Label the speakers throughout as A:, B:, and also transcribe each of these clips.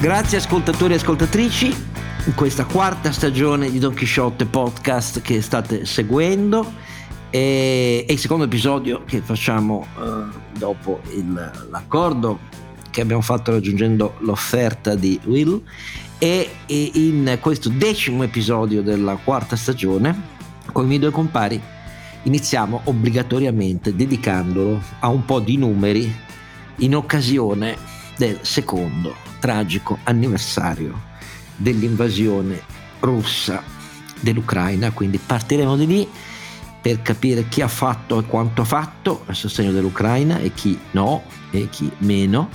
A: Grazie ascoltatori e ascoltatrici. In questa quarta stagione di Don Quixote podcast che state seguendo. E, e il secondo episodio che facciamo uh, dopo il, l'accordo che abbiamo fatto raggiungendo l'offerta di Will. E in questo decimo episodio della quarta stagione con i miei due compari iniziamo obbligatoriamente dedicandolo a un po' di numeri in occasione del secondo tragico anniversario dell'invasione russa dell'Ucraina, quindi partiremo di lì per capire chi ha fatto e quanto ha fatto a sostegno dell'Ucraina e chi no e chi meno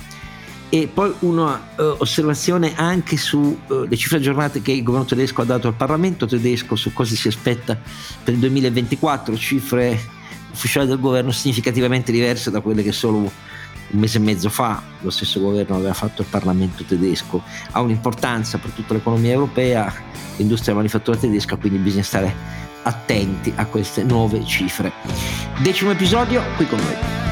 A: e poi un'osservazione uh, anche sulle uh, cifre aggiornate che il governo tedesco ha dato al Parlamento tedesco su cosa si aspetta per il 2024, cifre ufficiali del governo significativamente diverse da quelle che solo un mese e mezzo fa lo stesso governo aveva fatto il Parlamento tedesco, ha un'importanza per tutta l'economia europea, l'industria manifattura tedesca, quindi bisogna stare attenti a queste nuove cifre. Decimo episodio qui con noi.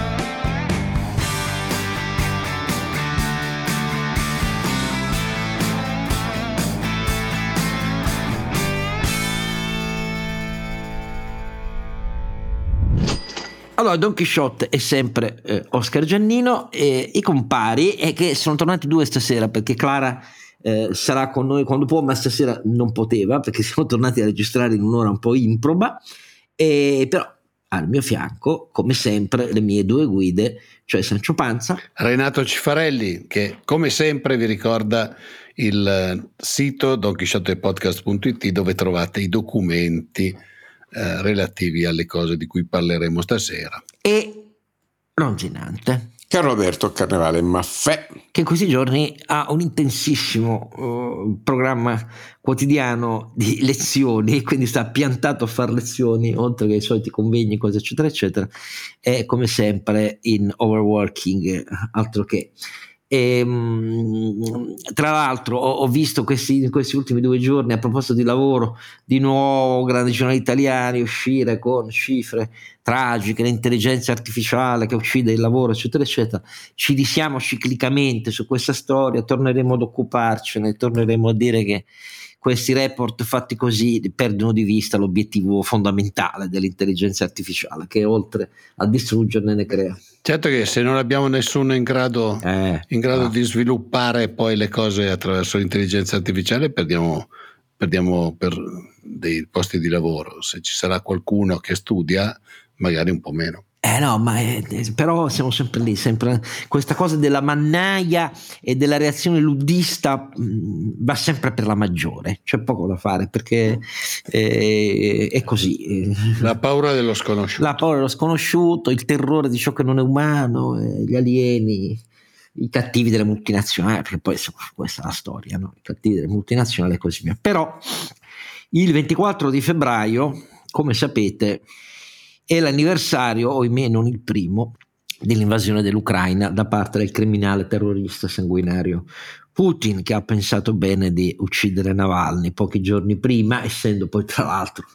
A: Allora, Don Quixote è sempre eh, Oscar Giannino e i compari è che sono tornati due stasera perché Clara eh, sarà con noi quando può, ma stasera non poteva perché siamo tornati a registrare in un'ora un po' improba. E, però al mio fianco, come sempre, le mie due guide, cioè Sancio Panza.
B: Renato Cifarelli, che come sempre vi ricorda il sito donchisciotepodcast.it dove trovate i documenti eh, relativi alle cose di cui parleremo stasera.
A: E Longinante.
C: Carlo Alberto Carnevale Maffè.
A: Che in questi giorni ha un intensissimo uh, programma quotidiano di lezioni, quindi sta piantato a fare lezioni, oltre che i soliti convegni, cose eccetera eccetera, è come sempre in overworking, altro che. E, ehm, tra l'altro ho, ho visto questi, questi, ultimi due giorni a proposito di lavoro di nuovo grandi giornali italiani uscire con cifre tragiche, l'intelligenza artificiale che uccide il lavoro eccetera eccetera, ci disiamo ciclicamente su questa storia, torneremo ad occuparcene, torneremo a dire che questi report fatti così perdono di vista l'obiettivo fondamentale dell'intelligenza artificiale, che oltre a distruggerne ne crea.
B: Certo che se non abbiamo nessuno in grado, eh, in grado ah. di sviluppare poi le cose attraverso l'intelligenza artificiale, perdiamo, perdiamo per dei posti di lavoro. Se ci sarà qualcuno che studia, magari un po' meno.
A: Eh no, ma è, però siamo sempre lì, sempre questa cosa della mannaia e della reazione ludista mh, mm, va sempre per la maggiore, c'è poco da fare perché eh, è così.
B: La paura dello sconosciuto.
A: La paura dello sconosciuto, il terrore di ciò che non è umano, eh, gli alieni, i cattivi delle multinazionali, perché poi questa è la storia, no? i cattivi delle multinazionali e così via. Però il 24 di febbraio, come sapete, è l'anniversario, ohimè non il primo, dell'invasione dell'Ucraina da parte del criminale terrorista sanguinario Putin che ha pensato bene di uccidere Navalny pochi giorni prima, essendo poi tra l'altro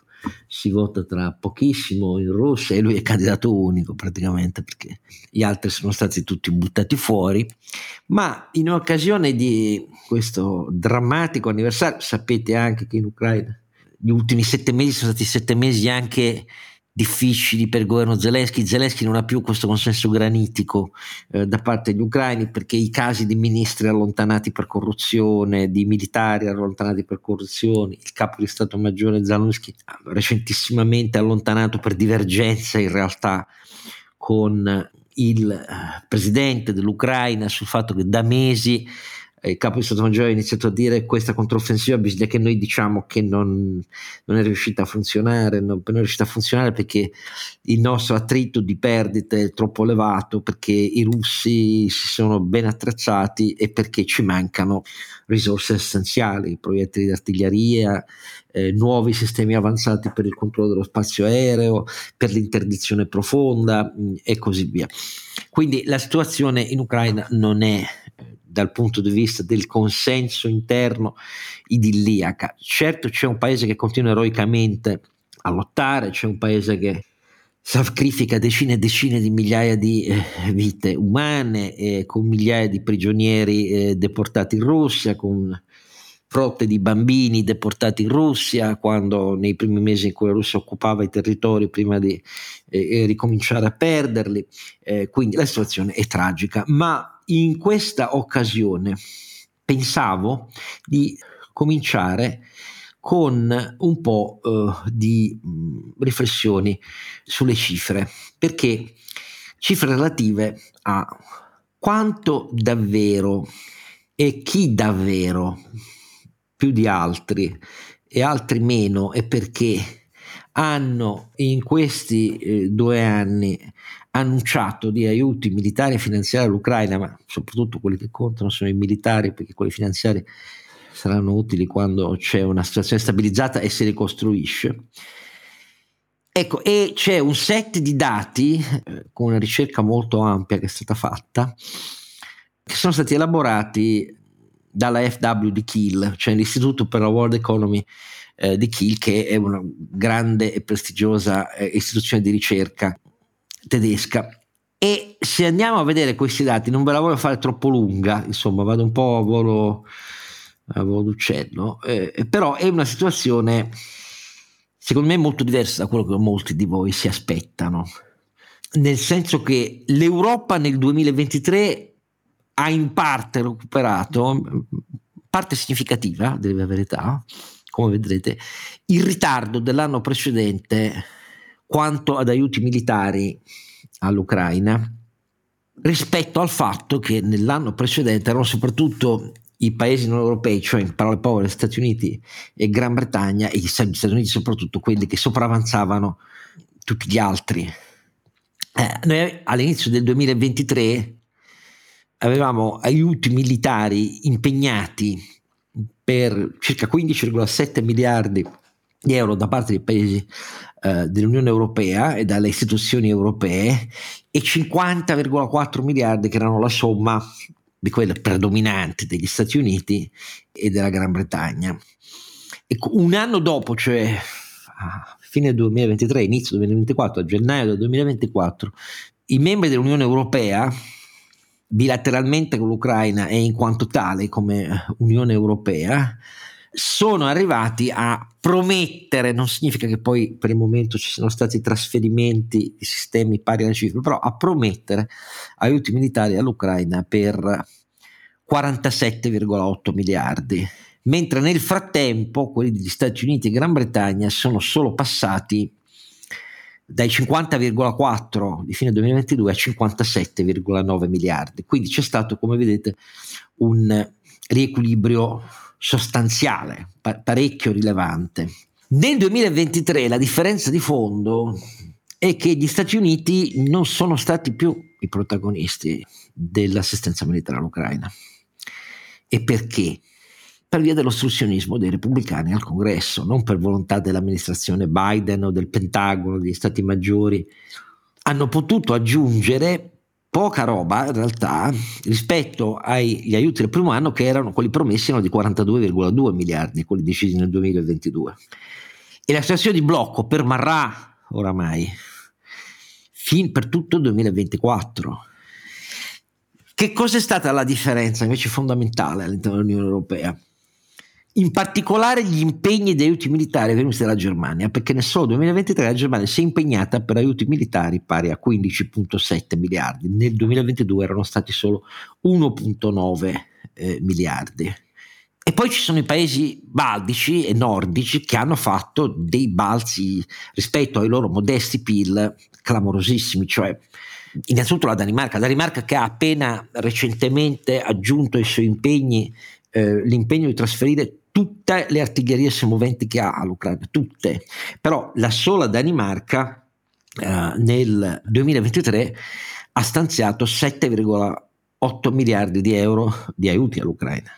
A: si vota tra pochissimo in Russia e lui è candidato unico praticamente perché gli altri sono stati tutti buttati fuori, ma in occasione di questo drammatico anniversario, sapete anche che in Ucraina gli ultimi sette mesi sono stati sette mesi anche difficili per il governo Zelensky. Zelensky non ha più questo consenso granitico eh, da parte degli ucraini perché i casi di ministri allontanati per corruzione, di militari allontanati per corruzione, il capo di Stato Maggiore Zelensky recentissimamente allontanato per divergenza in realtà con il eh, presidente dell'Ucraina sul fatto che da mesi il capo di Stato Maggiore ha iniziato a dire questa controffensiva bisogna che noi diciamo che non, non è riuscita a funzionare, non, non, è riuscita a funzionare perché il nostro attrito di perdite è troppo elevato, perché i russi si sono ben attrezzati e perché ci mancano risorse essenziali, proiettili di artiglieria, eh, nuovi sistemi avanzati per il controllo dello spazio aereo, per l'interdizione profonda mh, e così via. Quindi la situazione in Ucraina non è dal punto di vista del consenso interno idilliaca. Certo c'è un paese che continua eroicamente a lottare, c'è un paese che sacrifica decine e decine di migliaia di eh, vite umane, eh, con migliaia di prigionieri eh, deportati in Russia, con frotte di bambini deportati in Russia, quando nei primi mesi in cui la Russia occupava i territori prima di eh, ricominciare a perderli. Eh, quindi la situazione è tragica, ma in questa occasione pensavo di cominciare con un po' eh, di mh, mm, riflessioni sulle cifre, perché cifre relative a quanto davvero e chi davvero più di altri e altri meno e perché hanno in questi eh, due anni annunciato di aiuti militari e finanziari all'Ucraina, ma soprattutto quelli che contano sono i militari, perché quelli finanziari saranno utili quando c'è una situazione stabilizzata e si ricostruisce. Ecco, e c'è un set di dati, eh, con una ricerca molto ampia che è stata fatta, che sono stati elaborati dalla FW di Kiel, cioè l'Istituto per la World Economy eh, di Kiel, che è una grande e prestigiosa eh, istituzione di ricerca tedesca. E se andiamo a vedere questi dati, non ve la voglio fare troppo lunga, insomma, vado un po' a volo a volo d'uccello, eh, però è una situazione secondo me molto diversa da quello che molti di voi si aspettano, nel senso che l'Europa nel 2023 ha in parte recuperato, parte significativa, della verità, come vedrete, il ritardo dell'anno precedente quanto ad aiuti militari all'Ucraina rispetto al fatto che nell'anno precedente erano soprattutto i paesi non europei, cioè in parole povere Stati Uniti e Gran Bretagna e gli Stati Uniti soprattutto quelli che sopravanzavano tutti gli altri. Eh, noi all'inizio del 2023 avevamo aiuti militari impegnati per circa 15,7 miliardi di euro da parte dei paesi eh, dell'Unione Europea e dalle istituzioni europee e 50,4 miliardi che erano la somma di quella predominante degli Stati Uniti e della Gran Bretagna. Ecco, un anno dopo, cioè a fine 2023, inizio 2024, a gennaio del 2024, i membri dell'Unione Europea, bilateralmente con l'Ucraina e in quanto tale come Unione Europea, sono arrivati a promettere, non significa che poi per il momento ci siano stati trasferimenti di sistemi pari alla cifra, però a promettere aiuti militari all'Ucraina per 47,8 miliardi, mentre nel frattempo quelli degli Stati Uniti e Gran Bretagna sono solo passati dai 50,4 di fine 2022 a 57,9 miliardi. Quindi c'è stato, come vedete, un riequilibrio sostanziale, pa- parecchio rilevante. Nel 2023 la differenza di fondo è che gli Stati Uniti non sono stati più i protagonisti dell'assistenza militare all'Ucraina. E perché? Per via dell'ostruzionismo dei repubblicani al congresso, non per volontà dell'amministrazione Biden o del Pentagono, degli stati maggiori. Hanno potuto aggiungere poca roba in realtà rispetto agli aiuti del primo anno che erano quelli promessi erano di 42,2 miliardi, quelli decisi nel 2022. E la situazione di blocco permarrà oramai fin per tutto il 2024. Che cosa è stata la differenza invece fondamentale all'interno dell'Unione Europea? In particolare gli impegni di aiuti militari venuti dalla Germania, perché nel solo 2023 la Germania si è impegnata per aiuti militari pari a 15,7 miliardi, nel 2022 erano stati solo 1,9 eh, miliardi. E poi ci sono i paesi baltici e nordici che hanno fatto dei balzi rispetto ai loro modesti PIL clamorosissimi, cioè innanzitutto la Danimarca, la Danimarca che ha appena recentemente aggiunto ai suoi impegni eh, l'impegno di trasferire tutte le artiglierie semoventi che ha l'Ucraina, tutte. Però la sola Danimarca eh, nel 2023 ha stanziato 7,8 miliardi di euro di aiuti all'Ucraina.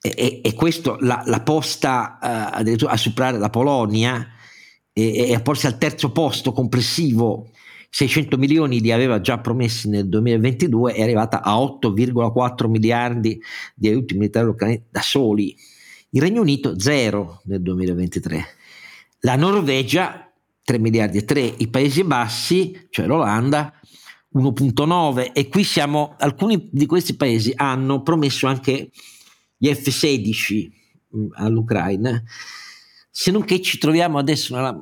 A: E, e, e questo l'ha, l'ha posta uh, addirittura a superare la Polonia e, e, a porsi al terzo posto complessivo 600 milioni li aveva già promessi nel 2022 è arrivata a 8,4 miliardi di aiuti militari ucraini da soli il Regno Unito zero nel 2023, la Norvegia 3 miliardi e 3, i Paesi Bassi, cioè l'Olanda, 1.9 e qui siamo, alcuni di questi paesi hanno promesso anche gli F-16 mm, all'Ucraina, se non che ci troviamo adesso nella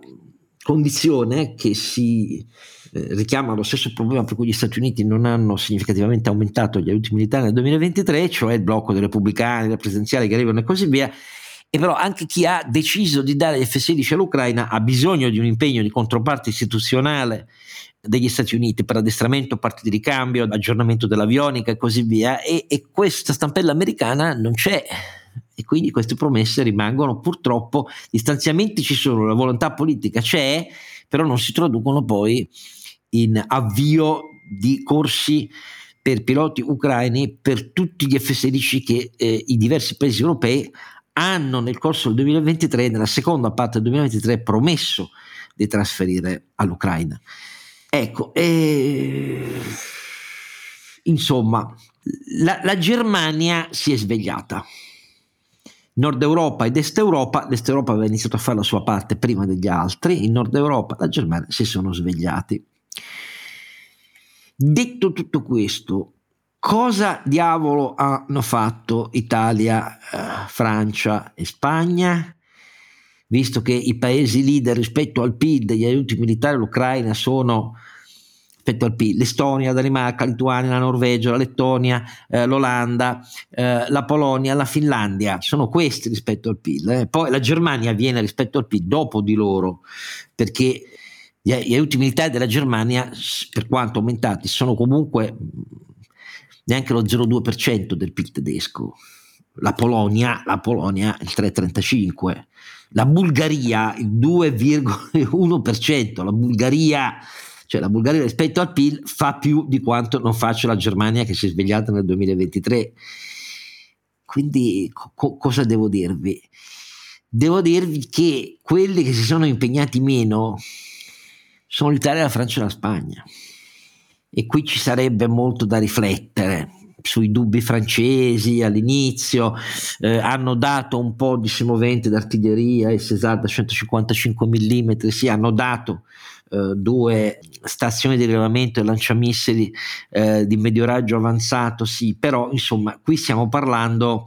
A: condizione che si richiama lo stesso problema per cui gli Stati Uniti non hanno significativamente aumentato gli aiuti militari nel 2023, cioè il blocco dei repubblicani, le presidenziali che arrivano e così via, e però anche chi ha deciso di dare gli F-16 all'Ucraina ha bisogno di un impegno di controparte istituzionale degli Stati Uniti per addestramento, parti di ricambio, aggiornamento dell'avionica e così via. E, e questa stampella americana non c'è. E quindi queste promesse rimangono. Purtroppo, gli stanziamenti ci sono, la volontà politica c'è, però non si traducono poi in avvio di corsi per piloti ucraini per tutti gli F-16 che eh, i diversi paesi europei hanno nel corso del 2023, nella seconda parte del 2023, promesso di trasferire all'Ucraina. Ecco, eh, insomma, la, la, Germania si è svegliata. Nord Europa ed Est Europa, l'Est Europa aveva iniziato a fare la sua parte prima degli altri, in Nord Europa la Germania si sono svegliati. Detto tutto questo, cosa diavolo hanno fatto Italia, eh, Francia e Spagna? visto che i paesi leader rispetto al PIL degli aiuti militari all'Ucraina sono rispetto al PIL, l'Estonia, la Danimarca, la Lituania, la Norvegia, la Lettonia, eh, l'Olanda, eh, la Polonia, la Finlandia, sono questi rispetto al PIL. Eh. Poi la Germania viene rispetto al PIL dopo di loro, perché gli, gli aiuti militari della Germania, per quanto aumentati, sono comunque neanche lo 0,2% del PIL tedesco. La Polonia, la Polonia il 3,35%, la Bulgaria il 2,1%, la Bulgaria, cioè la Bulgaria rispetto al PIL fa più di quanto non faccia la Germania che si è svegliata nel 2023. Quindi co- cosa devo dirvi? Devo dirvi che quelli che si sono impegnati meno sono l'Italia, la Francia e la Spagna. E qui ci sarebbe molto da riflettere sui dubbi francesi all'inizio, eh, hanno dato un po' di semovente d'artiglieria, il Cesar da 155 mm, sì, hanno dato eh, due stazioni di rilevamento e lanciamissili eh, di medio raggio avanzato, sì, però insomma qui stiamo parlando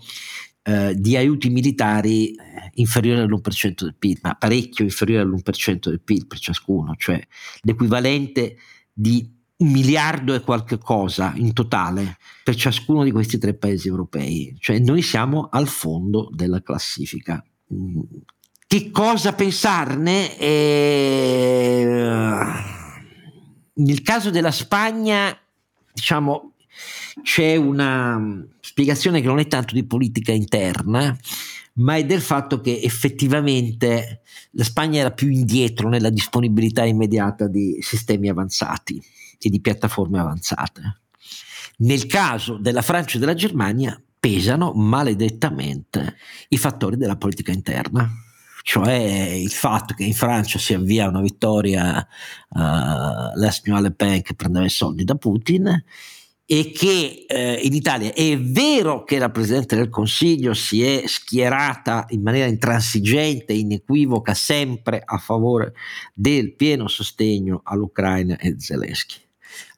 A: eh, di aiuti militari eh, inferiori all'1% del PIL, ma parecchio inferiori all'1% del PIL per ciascuno, cioè l'equivalente di un miliardo e qualche cosa in totale per ciascuno di questi tre paesi europei, cioè noi siamo al fondo della classifica. Che cosa pensarne? Eh, nel caso della Spagna, diciamo, c'è una spiegazione che non è tanto di politica interna, ma è del fatto che effettivamente la Spagna era più indietro nella disponibilità immediata di sistemi avanzati e di piattaforme avanzate. Nel caso della Francia e della Germania pesano maledettamente i fattori della politica interna, cioè il fatto che in Francia si avvia una vittoria uh, la signora Le Pen che prendeva i soldi da Putin e che eh, in Italia è vero che la Presidente del Consiglio si è schierata in maniera intransigente, inequivoca, sempre a favore del pieno sostegno all'Ucraina e Zelensky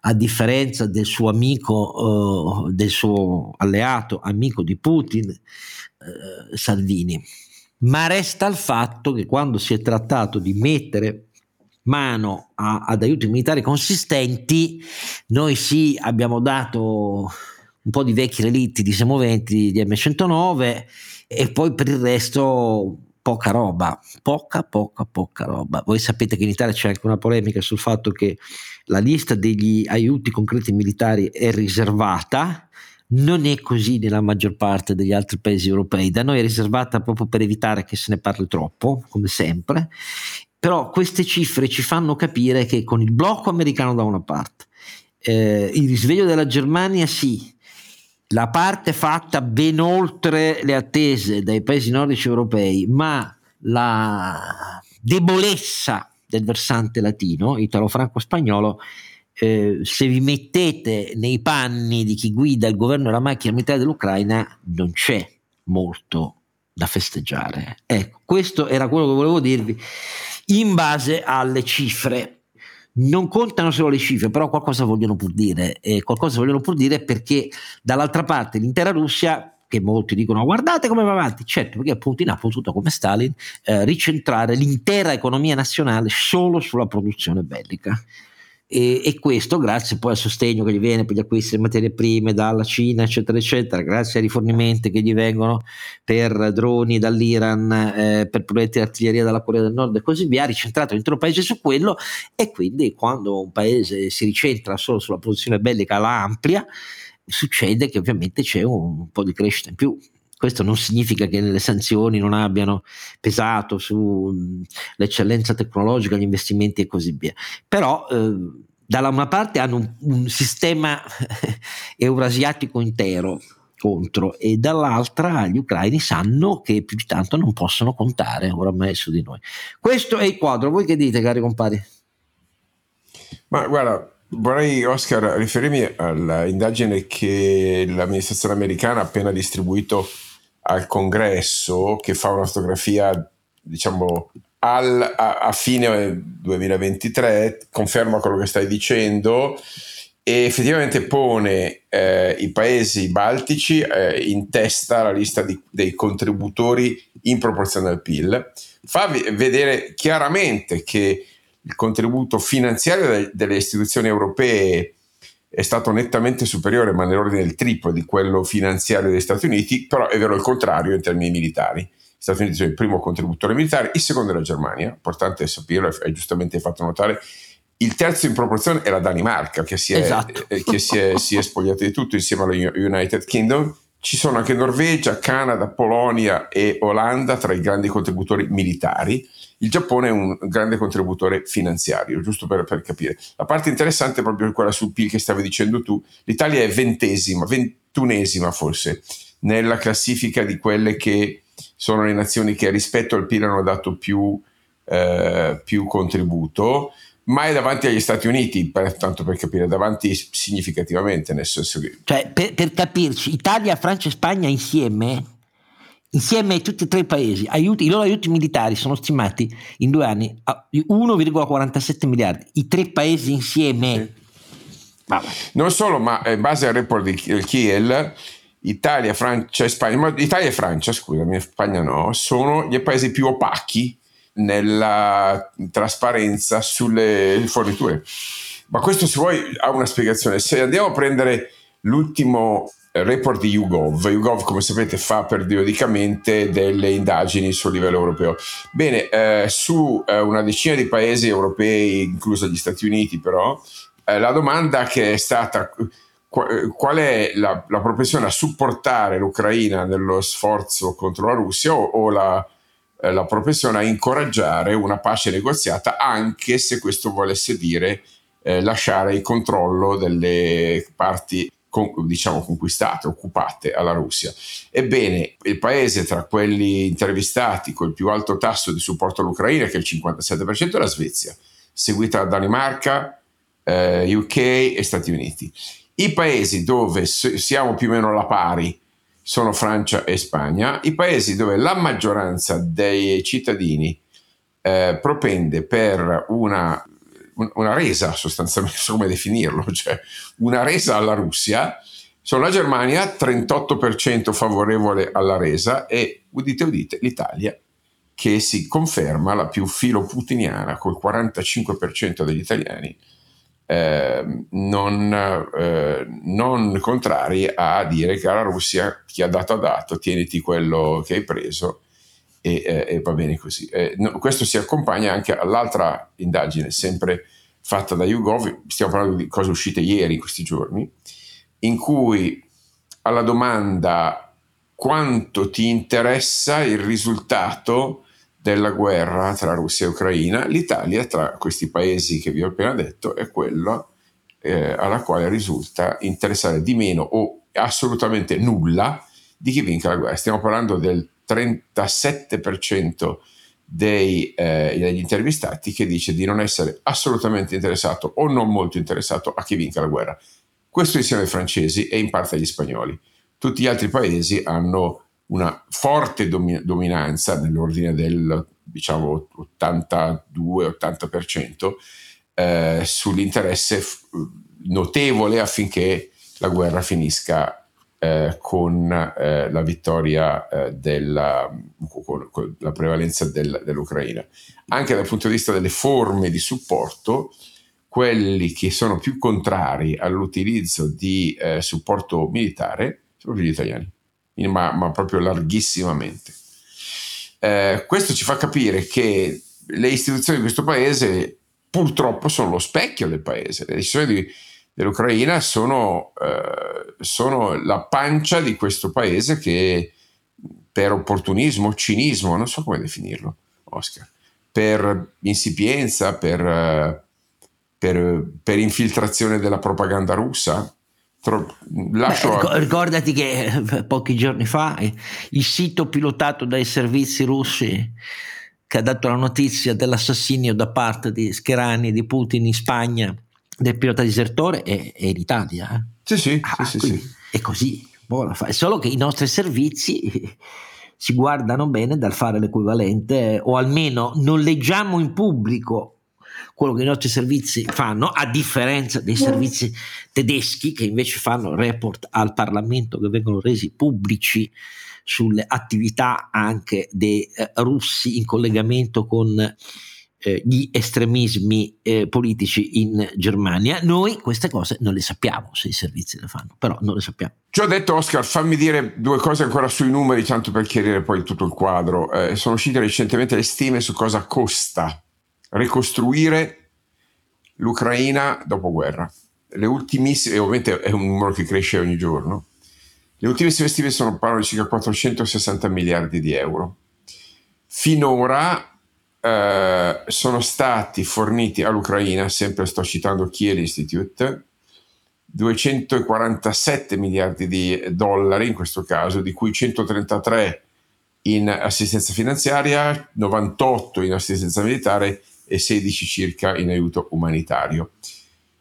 A: a differenza del suo amico, uh, del suo alleato, amico di Putin, uh, Salvini. Ma resta il fatto che quando si è trattato di mettere mano a, ad aiuti militari consistenti, noi sì abbiamo dato un po' di vecchi relitti di semoventi di M109 e poi per il resto poca roba, poca, poca, poca roba. Voi sapete che in Italia c'è anche una polemica sul fatto che la lista degli aiuti concreti militari è riservata, non è così nella maggior parte degli altri paesi europei, da noi è riservata proprio per evitare che se ne parli troppo, come sempre, però queste cifre ci fanno capire che con il blocco americano da una parte, eh, il risveglio della Germania sì, la parte fatta ben oltre le attese dai paesi nordici europei, ma la debolezza del versante latino, italo-franco-spagnolo, eh, se vi mettete nei panni di chi guida il governo e la macchina militare dell'Ucraina, non c'è molto da festeggiare. Ecco, questo era quello che volevo dirvi in base alle cifre. Non contano solo le cifre, però qualcosa vogliono pur dire, e qualcosa vogliono pur dire perché dall'altra parte l'intera Russia che molti dicono guardate come va avanti, certo perché Putin ha potuto come Stalin eh, ricentrare l'intera economia nazionale solo sulla produzione bellica e, e, questo grazie poi al sostegno che gli viene per gli acquisti di materie prime dalla Cina eccetera eccetera grazie ai rifornimenti che gli vengono per droni dall'Iran eh, per progetti di artiglieria dalla Corea del Nord e così via ha ricentrato l'intero paese su quello e quindi quando un paese si ricentra solo sulla produzione bellica la amplia succede che ovviamente c'è un, un po' di crescita in più. Questo non significa che le sanzioni non abbiano pesato sull'eccellenza tecnologica, gli investimenti e così via. Però eh, dalla una parte hanno un, un sistema eurasiatico intero contro e dall'altra gli ucraini sanno che più di tanto non possono contare oramai su di noi. Questo è il quadro, voi che dite cari compari?
C: Ma guarda, Vorrei, Oscar, riferirmi all'indagine che l'amministrazione americana ha appena distribuito al congresso, che fa una fotografia, diciamo, al, a, a, fine 2023, conferma quello che stai dicendo e effettivamente pone eh, i paesi baltici eh, in testa alla lista di, dei contributori in proporzione al PIL. Fa vedere chiaramente che il contributo finanziario delle istituzioni europee è stato nettamente superiore, ma nell'ordine del triplo di quello finanziario degli Stati Uniti, però è vero il contrario in termini militari. Gli Stati Uniti sono il primo contributore militare, il secondo è la Germania, importante saperlo, hai giustamente fatto notare. Il terzo in proporzione è la Danimarca, che si è, esatto. eh, che si è, si è spogliata di tutto insieme allo United Kingdom. Ci sono anche Norvegia, Canada, Polonia e Olanda tra i grandi contributori militari il Giappone è un grande contributore finanziario, giusto per, per, capire. La parte interessante è proprio quella sul PIL che stavi dicendo tu. L'Italia è ventesima, ventunesima forse, nella classifica di quelle che sono le nazioni che rispetto al PIL hanno dato più, eh, più contributo, ma è davanti agli Stati Uniti, per, tanto per capire, davanti significativamente, nel senso che...
A: Cioè, per, per capirci, Italia, Francia e Spagna insieme insieme a tutti e tre i paesi, aiuti, i loro aiuti militari sono stimati in due anni a 1,47 miliardi, i tre paesi insieme.
C: Sì. Non solo, ma in base al report di Kiel, Italia, Francia e Spagna, ma Italia e Francia, scusami, Spagna no, sono gli paesi più opachi nella trasparenza sulle forniture. Ma questo, se vuoi, ha una spiegazione. Se andiamo a prendere l'ultimo report di YouGov. YouGov, come sapete, fa periodicamente delle indagini sul livello europeo. Bene, eh, su eh, una decina di paesi europei, incluso gli Stati Uniti, però, eh, la domanda che è stata qual è la, la, propensione a supportare l'Ucraina nello sforzo contro la Russia o, o la, eh, la propensione a incoraggiare una pace negoziata, anche se questo volesse dire eh, lasciare il controllo delle parti con, diciamo conquistate, occupate alla Russia. Ebbene, il paese tra quelli intervistati con il più alto tasso di supporto all'Ucraina, che è il 57%, è la Svezia, seguita da Danimarca, eh, UK e Stati Uniti. I paesi dove siamo più o meno alla pari sono Francia e Spagna, i paesi dove la maggioranza dei cittadini eh, propende per una una resa sostanzialmente, come definirlo, cioè una resa alla Russia, sono la Germania 38% favorevole alla resa e udite udite l'Italia che si conferma la più filo putiniana col 45% degli italiani eh, non, eh, non, contrari a dire che alla Russia chi ha dato ha dato, tieniti quello che hai preso e, e va bene così. Eh, no, questo si accompagna anche all'altra indagine, sempre fatta da YouGov, stiamo parlando di cose uscite ieri in questi giorni, in cui alla domanda quanto ti interessa il risultato della guerra tra Russia e Ucraina, l'Italia tra questi paesi che vi ho appena detto è quella eh, alla quale risulta interessare di meno o assolutamente nulla di chi vinca la guerra. Stiamo parlando del 37% dei, eh, degli intervistati che dice di non essere assolutamente interessato o non molto interessato a chi vinca la guerra. Questo insieme ai francesi e in parte agli spagnoli. Tutti gli altri paesi hanno una forte domi- dominanza nell'ordine del diciamo 82-80% eh, sull'interesse f- notevole affinché la guerra finisca eh, con eh, la vittoria eh, della con, con la prevalenza del, dell'Ucraina. Anche dal punto di vista delle forme di supporto, quelli che sono più contrari all'utilizzo di eh, supporto militare sono gli italiani, ma, ma proprio larghissimamente. Eh, questo ci fa capire che le istituzioni di questo paese purtroppo sono lo specchio del paese. Le decisioni di, dell'Ucraina sono, eh, sono, la pancia di questo paese che per opportunismo, cinismo, non so come definirlo, Oscar, per insipienza, per, per, per infiltrazione della propaganda russa,
A: Lascio Beh, ricordati che eh, pochi giorni fa eh, il sito pilotato dai servizi russi che ha dato la notizia dell'assassinio da parte di Scherani di Putin in Spagna del pilota disertore è, è in Italia. Eh?
C: Sì, sì, ah, sì, sì,
A: È così. È solo che i nostri servizi si guardano bene dal fare l'equivalente o almeno non leggiamo in pubblico quello che i nostri servizi fanno, a differenza dei servizi tedeschi che invece fanno report al Parlamento che vengono resi pubblici sulle attività anche dei eh, russi in collegamento con eh, gli estremismi eh, politici in Germania. Noi queste cose non le sappiamo se i servizi le fanno, però non le sappiamo.
C: Ci ho detto Oscar, fammi dire due cose ancora sui numeri, tanto per chiarire poi tutto il quadro. Eh, sono uscite recentemente le stime su cosa costa ricostruire l'Ucraina dopo guerra. Le ultimissime, ovviamente è un numero che cresce ogni giorno, le ultimissime stime sono parlano di circa 460 miliardi di euro. Finora eh, sono stati forniti all'Ucraina, sempre sto citando Kiel Institute, 247 miliardi di dollari in questo caso, di cui 133 in assistenza finanziaria, 98 in assistenza militare e 16 circa in aiuto umanitario.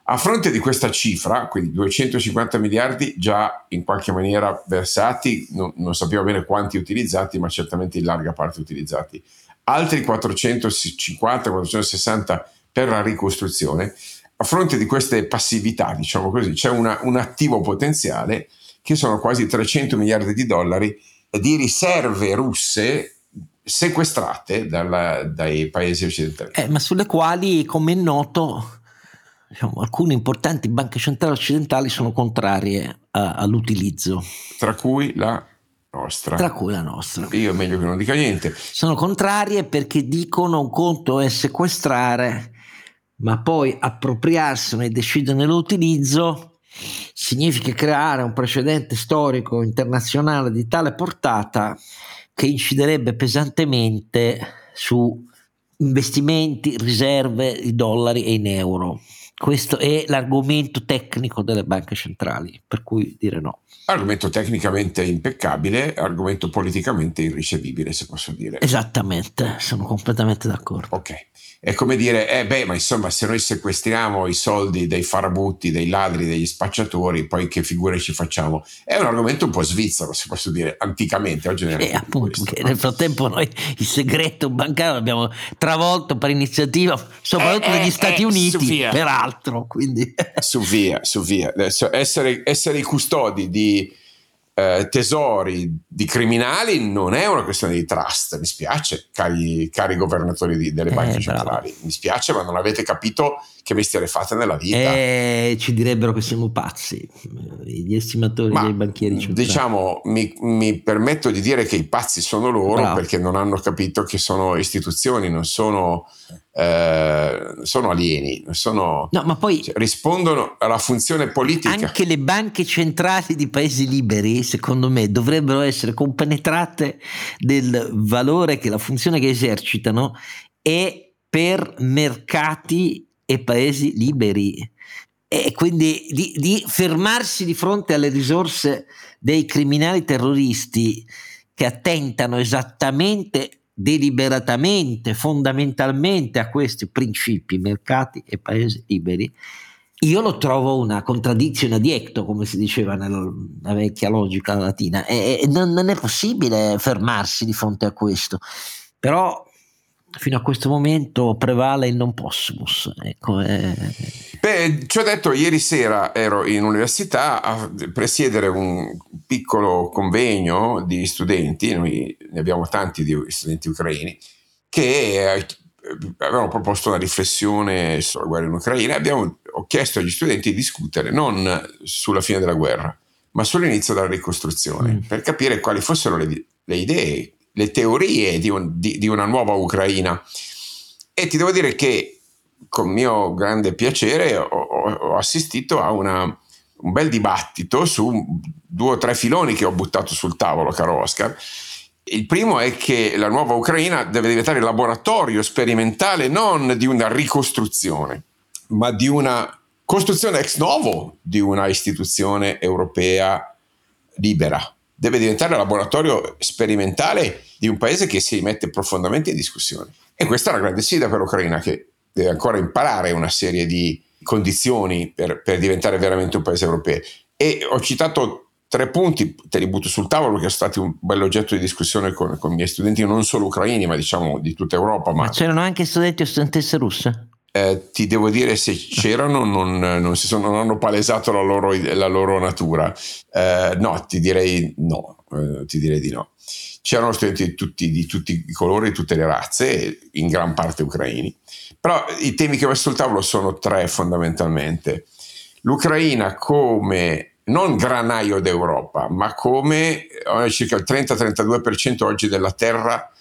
C: A fronte di questa cifra, quindi 250 miliardi già in qualche maniera versati, non, non sappiamo bene quanti utilizzati, ma certamente in larga parte utilizzati, altri 450-460 per la ricostruzione, a fronte di queste passività, diciamo così, c'è una, un attivo potenziale che sono quasi 300 miliardi di dollari di riserve russe sequestrate dalla, dai paesi occidentali.
A: Eh, ma sulle quali, come è noto, diciamo, alcune importanti banche centrali occidentali sono contrarie a, all'utilizzo.
C: Tra cui la nostra.
A: Tra cui la nostra.
C: Io meglio che non dica niente.
A: Sono contrarie perché dicono un conto è sequestrare, ma poi appropriarsene e decidere l'utilizzo significa creare un precedente storico internazionale di tale portata che inciderebbe pesantemente su investimenti, riserve in dollari e in euro. Questo è l'argomento tecnico delle banche centrali, per cui dire no.
C: Argomento tecnicamente impeccabile, argomento politicamente irricevibile, se posso dire.
A: Esattamente, sono completamente d'accordo.
C: Ok. È come dire, eh beh, ma insomma, se noi sequestriamo i soldi dei farabutti, dei ladri, degli spacciatori, poi che figure ci facciamo? È un argomento un po' svizzero, se posso dire, anticamente. Oggi
A: eh, appunto, questo, nel frattempo noi il segreto bancario l'abbiamo travolto per iniziativa, soprattutto eh, degli eh, Stati eh, Uniti, peraltro. Quindi.
C: Su via, su via. Adesso, essere, essere i custodi di eh, tesori di criminali non è una questione di trust, mi spiace, cari, cari governatori di, delle banche eh, centrali, mi spiace, ma non avete capito che mestiere fate nella vita.
A: Eh, ci direbbero che siamo pazzi, gli estimatori ma, dei banchieri.
C: Diciamo, mi, mi, permetto di dire che i pazzi sono loro Bravo. perché non hanno capito che sono istituzioni, non sono eh, sono alieni, sono,
A: no, ma poi
C: cioè, rispondono alla funzione politica.
A: Anche le banche centrali di paesi liberi, secondo me, dovrebbero essere compenetrate del valore che la funzione che esercitano è per mercati e paesi liberi. E quindi di, di fermarsi di fronte alle risorse dei criminali terroristi che attentano esattamente deliberatamente, fondamentalmente a questi principi, mercati e paesi liberi, io lo trovo una contraddizione diecto, come si diceva nella vecchia logica latina, e, e non, non, è possibile fermarsi di fronte a questo. Però fino a questo momento prevale il non possumus. Ecco, è...
C: Beh, ci ho detto, ieri sera ero in università a presiedere un piccolo convegno di studenti, noi ne abbiamo tanti di studenti ucraini, che eh, avevano proposto una riflessione sulla guerra in Ucraina abbiamo, ho chiesto agli studenti di discutere non sulla fine della guerra, ma sull'inizio della ricostruzione, mm. per capire quali fossero le, le idee le teorie di, un, di, di, una nuova Ucraina. E ti devo dire che con mio grande piacere ho, ho assistito a una, un bel dibattito su due o tre filoni che ho buttato sul tavolo, caro Oscar. Il primo è che la nuova Ucraina deve diventare laboratorio sperimentale non di una ricostruzione, ma di una costruzione ex novo di una istituzione europea libera, deve diventare laboratorio sperimentale di un paese che si mette profondamente in discussione. E questa è una grande sfida per l'Ucraina che deve ancora imparare una serie di condizioni per, per diventare veramente un paese europeo. E ho citato tre punti, te li butto sul tavolo che sono stati un bel oggetto di discussione con, con i miei studenti, non solo ucraini, ma diciamo di tutta Europa. Ma,
A: ma c'erano anche studenti o studentesse russe?
C: Eh, ti devo dire se c'erano non, non, sono, non hanno palesato la loro, la loro natura. Eh, no, ti direi no, eh, ti direi di no. C'erano studenti di tutti, di tutti, i colori, di tutte le razze, in gran parte ucraini. Però i temi che ho messo sul tavolo sono tre fondamentalmente. L'Ucraina come non granaio d'Europa, ma come eh, circa il 30-32% oggi della terra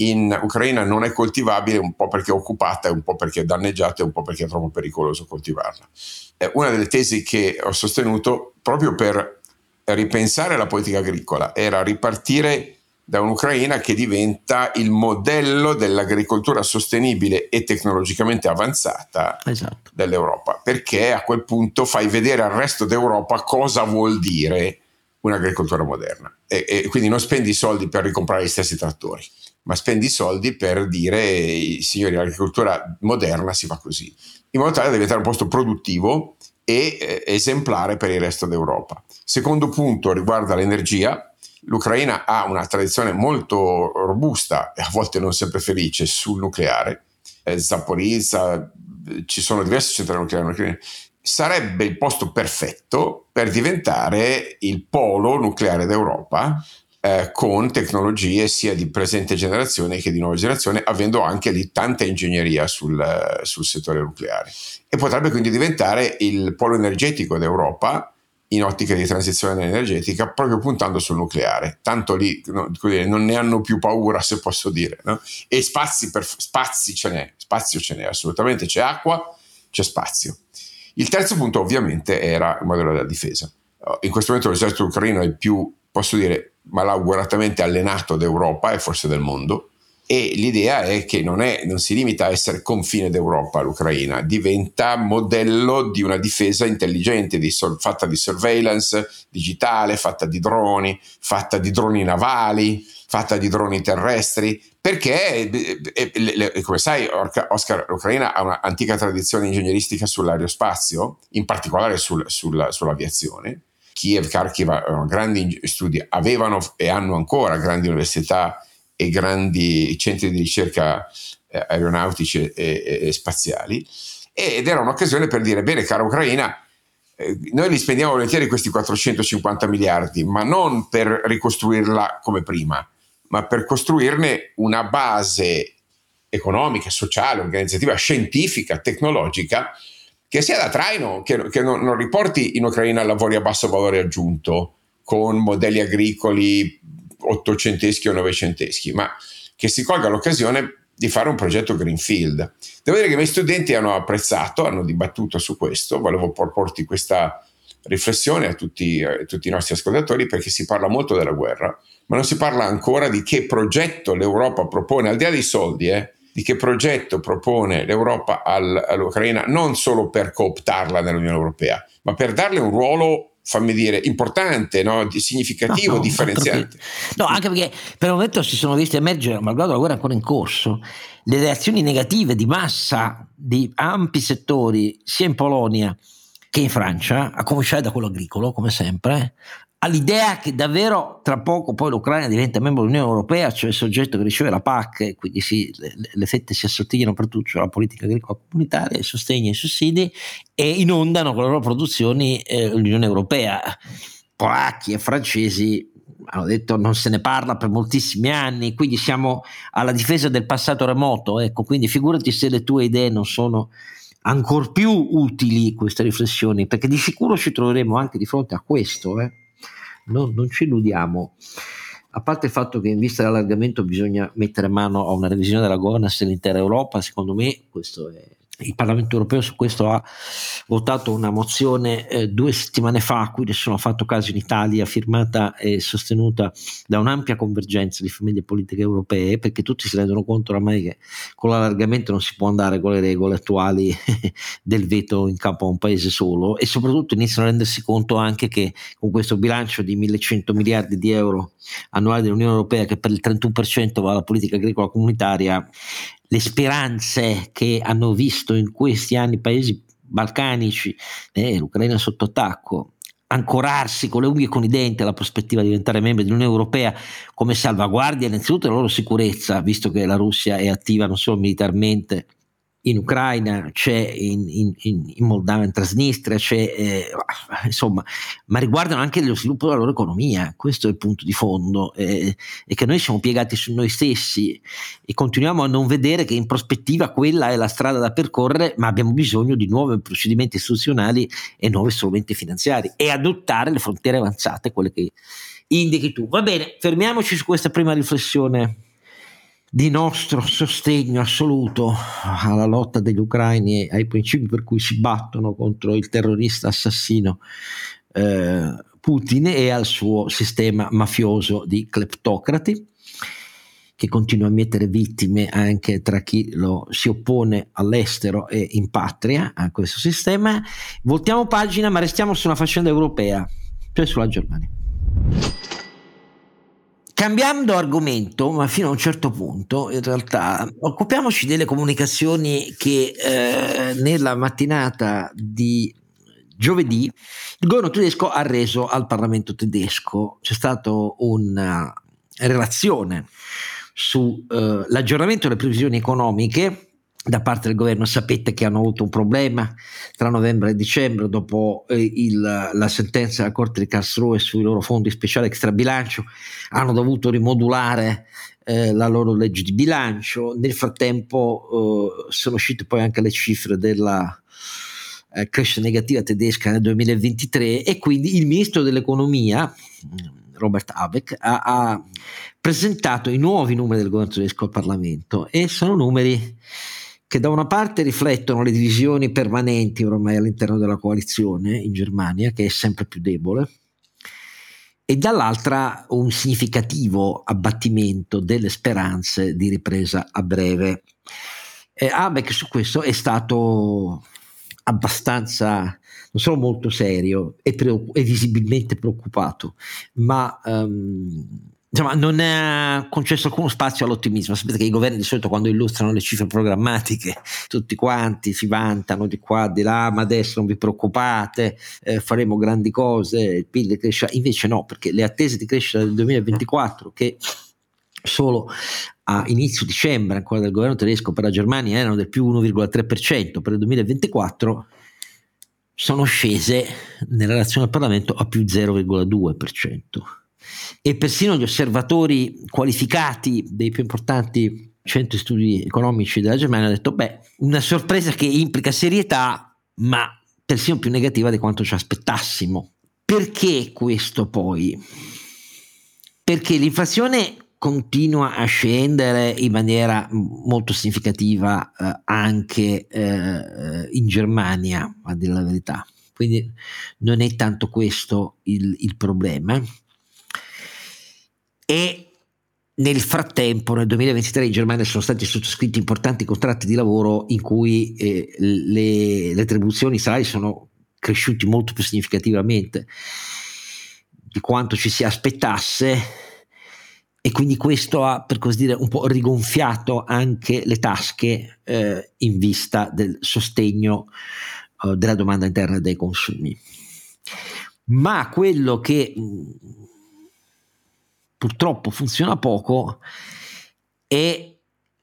C: in Ucraina non è coltivabile un po' perché è occupata, un po' perché è danneggiata e un po' perché è troppo pericoloso coltivarla. È una delle tesi che ho sostenuto proprio per ripensare la politica agricola era ripartire da un'Ucraina che diventa il modello dell'agricoltura sostenibile e tecnologicamente avanzata esatto. dell'Europa, perché a quel punto fai vedere al resto d'Europa cosa vuol dire un'agricoltura moderna e, e quindi non spendi soldi per ricomprare gli stessi trattori ma spendi soldi per dire signori l'agricoltura moderna si fa così, in modo tale da diventare un posto produttivo e eh, esemplare per il resto d'Europa. Secondo punto riguarda l'energia. L'Ucraina ha una tradizione molto robusta e a volte non sempre felice sul nucleare. Eh, Zaporizza, ci sono diverse centrali nucleari sarebbe il posto perfetto per diventare il polo nucleare d'Europa eh, con tecnologie sia di presente generazione che di nuova generazione, avendo anche lì tanta ingegneria sul, sul settore nucleare. E potrebbe quindi diventare il polo energetico d'Europa in ottica di transizione energetica, proprio puntando sul nucleare. Tanto lì no, non ne hanno più paura, se posso dire. No? E spazi, per, spazi ce n'è, spazio ce n'è, assolutamente c'è acqua, c'è spazio. Il terzo punto ovviamente era il modello della difesa. In questo momento l'esercito ucraino è il più, posso dire, malauguratamente allenato d'Europa e forse del mondo. E l'idea è che non, è, non si limita a essere confine d'Europa l'Ucraina, diventa modello di una difesa intelligente, di, fatta di surveillance digitale, fatta di droni, fatta di droni navali, fatta di droni terrestri, perché eh, come sai Oscar, l'Ucraina ha un'antica tradizione ingegneristica sull'aerospazio, in particolare sul, sulla, sull'aviazione, Kiev, Kharkiv avevano grandi studi, avevano e hanno ancora grandi università e grandi centri di ricerca eh, aeronautici e, e, e, spaziali. Ed era un'occasione per dire bene cara Ucraina eh, noi li spendiamo volentieri questi 450 miliardi ma non per ricostruirla come prima ma per costruirne una base economica, sociale, organizzativa, scientifica, tecnologica che sia da traino, che, che non, non, riporti in Ucraina lavori a basso valore aggiunto con modelli agricoli ottocenteschi o novecenteschi, ma che si colga l'occasione di fare un progetto Greenfield. Devo dire che i miei studenti hanno apprezzato, hanno dibattuto su questo, volevo proporti questa riflessione a tutti, a tutti i nostri ascoltatori perché si parla molto della guerra, ma non si parla ancora di che progetto l'Europa propone, al di là dei soldi, eh, di che progetto propone l'Europa all'Ucraina non solo per cooptarla nell'Unione Europea, ma per darle un ruolo fammi dire, importante, no? significativo, no, no, differenziante.
A: No, anche perché per il momento si sono viste emergere, malgrado la guerra ancora in corso, le reazioni negative di massa di ampi settori, sia in Polonia che in Francia, a cominciare da quello agricolo, come sempre, all'idea che davvero tra poco poi l'Ucraina diventa membro dell'Unione Europea, cioè il soggetto che riceve la PAC, quindi sì, le, le fette si assottigliano per tutto alla politica agricola comunitaria, i sostegni e i sussidi, e inondano con le loro produzioni eh, l'Unione Europea. Polacchi e francesi hanno detto non se ne parla per moltissimi anni, quindi siamo alla difesa del passato remoto, ecco, quindi figurati se le tue idee non sono ancora più utili queste riflessioni, perché di sicuro ci troveremo anche di fronte a questo, eh? Non, non ci illudiamo. A parte il fatto che in vista dell'allargamento bisogna mettere mano a una revisione della governance dell'intera Europa, secondo me questo è il Parlamento europeo su questo ha votato una mozione eh, due settimane fa, a cui nessuno ha fatto caso in Italia, firmata e sostenuta da un'ampia convergenza di famiglie politiche europee, perché tutti si rendono conto oramai che con l'allargamento non si può andare con le regole attuali del veto in capo a un paese solo e soprattutto iniziano a rendersi conto anche che con questo bilancio di 1100 miliardi di euro annuali dell'Unione Europea che per il 31% va alla politica agricola comunitaria, le speranze che hanno visto in questi anni i paesi balcanici, eh, l'Ucraina sotto attacco, ancorarsi con le unghie e con i denti alla prospettiva di diventare membri dell'Unione Europea come salvaguardia innanzitutto della loro sicurezza, visto che la Russia è attiva non solo militarmente in Ucraina, c'è in, in, in Moldavia, in Transnistria, c'è eh, insomma, ma riguardano anche lo sviluppo della loro economia. Questo è il punto di fondo, eh, è che noi siamo piegati su noi stessi e continuiamo a non vedere che in prospettiva quella è la strada da percorrere, ma abbiamo bisogno di nuovi procedimenti istituzionali e nuovi strumenti finanziari e adottare le frontiere avanzate, quelle che indichi tu. Va bene, fermiamoci su questa prima riflessione di nostro sostegno assoluto alla lotta degli ucraini e ai principi per cui si battono contro il terrorista assassino eh, Putin e al suo sistema mafioso di cleptocrati che continua a mettere vittime anche tra chi lo si oppone all'estero e in patria a questo sistema. Voltiamo pagina ma restiamo su una faccenda europea, cioè sulla Germania. Cambiando argomento, ma fino a un certo punto, in realtà, occupiamoci delle comunicazioni che eh, nella mattinata di giovedì il governo tedesco ha reso al Parlamento tedesco. C'è stata una relazione sull'aggiornamento eh, delle previsioni economiche da parte del governo sapete che hanno avuto un problema tra novembre e dicembre dopo eh, il, la sentenza della Corte di Karlsruhe sui loro fondi speciali extra bilancio hanno dovuto rimodulare eh, la loro legge di bilancio. Nel frattempo eh, sono uscite poi anche le cifre della eh, crescita negativa tedesca nel 2023 e quindi il ministro dell'economia Robert Habeck ha, ha presentato i nuovi numeri del governo tedesco al Parlamento e sono numeri che da una parte riflettono le divisioni permanenti ormai all'interno della coalizione in Germania, che è sempre più debole, e dall'altra un significativo abbattimento delle speranze di ripresa a breve. E Habeck su questo è stato abbastanza, non solo molto serio, e, pre- e visibilmente preoccupato, ma um, insomma, non ha concesso alcuno spazio all'ottimismo. Sapete che i governi di solito quando illustrano le cifre programmatiche, tutti quanti si vantano di qua, di là, ma adesso non vi preoccupate, eh, faremo grandi cose, il PIL crescerà. Invece no, perché le attese di crescita del 2024 che solo a inizio dicembre ancora del governo tedesco per la Germania erano del più 1,3% per il 2024 sono scese nella relazione al Parlamento a più 0,2% e persino gli osservatori qualificati dei più importanti centri studi economici della Germania hanno detto beh, una sorpresa che implica serietà, ma persino più negativa di quanto ci aspettassimo. Perché questo poi? Perché l'inflazione continua a scendere in maniera molto significativa eh, anche eh, in Germania, a dire la verità. Quindi non è tanto questo il, il problema e nel frattempo, nel 2023 in Germania sono stati sottoscritti importanti contratti di lavoro in cui eh, le, le retribuzioni salari sono cresciuti molto più significativamente di quanto ci si aspettasse e quindi questo ha per così dire un po' rigonfiato anche le tasche eh, in vista del sostegno uh, della domanda interna dei consumi. Ma quello che mh, purtroppo funziona poco è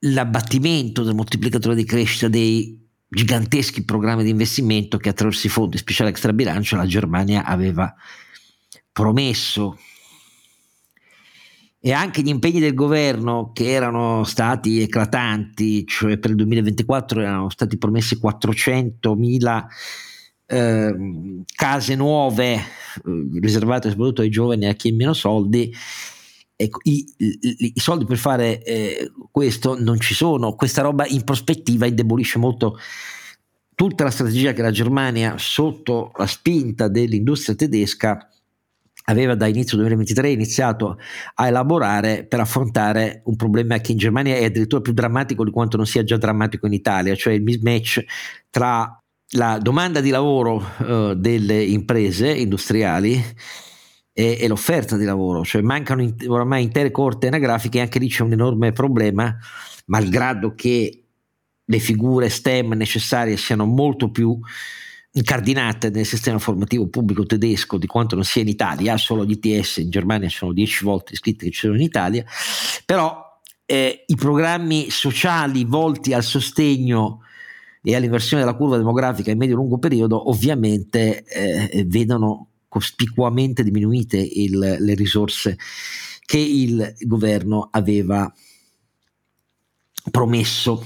A: l'abbattimento del moltiplicatore di crescita dei giganteschi programmi di investimento che attraverso i fondi speciali extra bilancio la Germania aveva promesso e anche gli impegni del governo che erano stati eclatanti, cioè per il 2024 erano stati promessi 400.000 eh, case nuove eh, riservate soprattutto ai giovani e a chi ha meno soldi. Ecco, i, i, i, soldi per fare eh, questo non ci sono, questa roba in prospettiva indebolisce molto tutta la strategia che la Germania sotto la spinta dell'industria tedesca aveva da inizio 2023 iniziato a elaborare per affrontare un problema che in Germania è addirittura più drammatico di quanto non sia già drammatico in Italia, cioè il mismatch tra la domanda di lavoro uh, delle imprese industriali e, e, l'offerta di lavoro, cioè mancano in, oramai intere corte anagrafiche anche lì c'è un enorme problema, malgrado che le figure STEM necessarie siano molto più incardinate nel sistema formativo pubblico tedesco di quanto non sia in Italia, solo gli ITS, in Germania sono 10 volte iscritti che ci sono in Italia, però eh, i programmi sociali volti al sostegno e all'inversione della curva demografica in medio-lungo periodo ovviamente eh, vedono cospicuamente diminuite il, le risorse che il governo aveva promesso.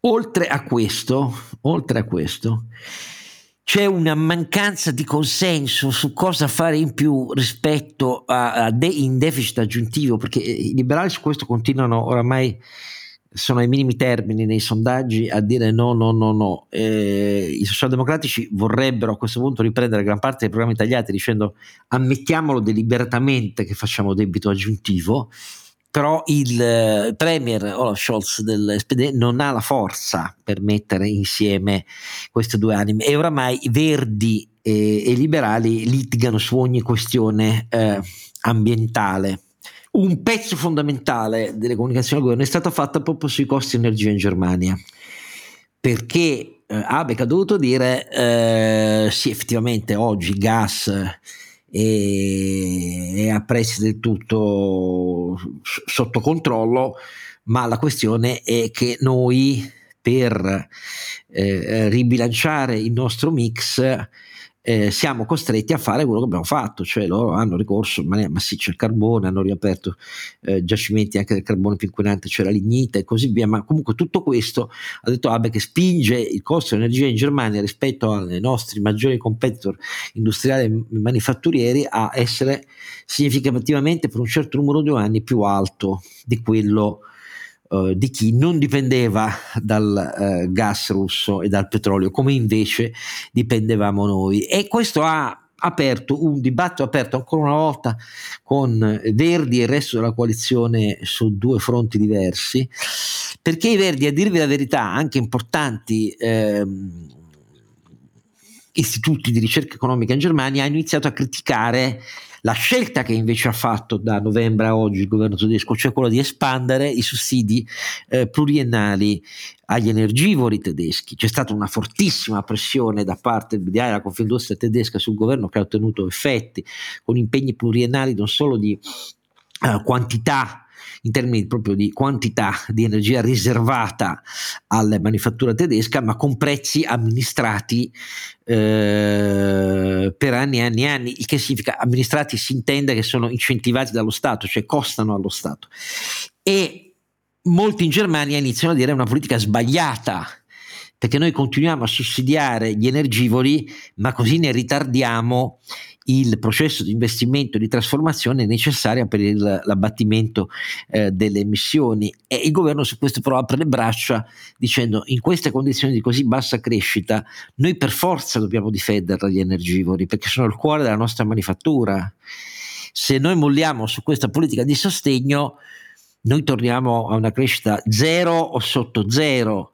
A: Oltre a questo, oltre a questo, c'è una mancanza di consenso su cosa fare in più rispetto a, a de, in deficit aggiuntivo, perché i liberali su questo continuano oramai sono ai minimi termini nei sondaggi a dire no, no, no, no. Eh, I socialdemocratici vorrebbero a questo punto riprendere gran parte dei programmi tagliati dicendo ammettiamolo deliberatamente che facciamo debito aggiuntivo però il eh, premier Olaf Scholz del SPD non ha la forza per mettere insieme queste due anime e oramai i verdi e, i liberali litigano su ogni questione eh, ambientale. Un pezzo fondamentale delle comunicazioni del governo è stato fatto proprio sui costi di energia in Germania, perché eh, Abeck ha dovuto dire eh, sì effettivamente oggi gas e, e a prezzi del tutto sotto controllo, ma la questione è che noi per eh, ribilanciare il nostro mix eh, siamo costretti a fare quello che abbiamo fatto, cioè loro hanno ricorso in maniera massiccia al carbone, hanno riaperto eh, giacimenti anche del carbone più inquinante, cioè la lignita e così via, ma comunque tutto questo ha detto Abe che spinge il costo dell'energia in Germania rispetto ai nostri maggiori competitor industriali e manifatturieri a essere significativamente per un certo numero di anni più alto di quello eh, di chi non dipendeva dal uh, gas russo e dal petrolio, come invece dipendevamo noi. E questo ha aperto un dibattito aperto ancora una volta con Verdi e il resto della coalizione su due fronti diversi, perché i Verdi, a dirvi la verità, anche importanti ehm, istituti di ricerca economica in Germania, hanno iniziato a criticare la scelta che invece ha fatto da novembre a oggi il governo tedesco, cioè quella di espandere i sussidi eh, pluriennali agli energivori tedeschi. C'è stata una fortissima pressione da parte della Confindustria tedesca sul governo che ha ottenuto effetti con impegni pluriennali non solo di uh, quantità in termini proprio di quantità di energia riservata alla manifattura tedesca, ma con prezzi amministrati eh, per anni e anni e anni, il che significa amministrati si intende che sono incentivati dallo Stato, cioè costano allo Stato. E molti in Germania iniziano a dire una politica sbagliata perché noi continuiamo a sussidiare gli energivori, ma così ne ritardiamo il processo di investimento e di trasformazione necessaria per il, l'abbattimento eh, delle emissioni. E il governo su questo però apre le braccia dicendo in queste condizioni di così bassa crescita noi per forza dobbiamo difendere gli energivori perché sono il cuore della nostra manifattura. Se noi molliamo su questa politica di sostegno noi torniamo a una crescita zero o sotto zero.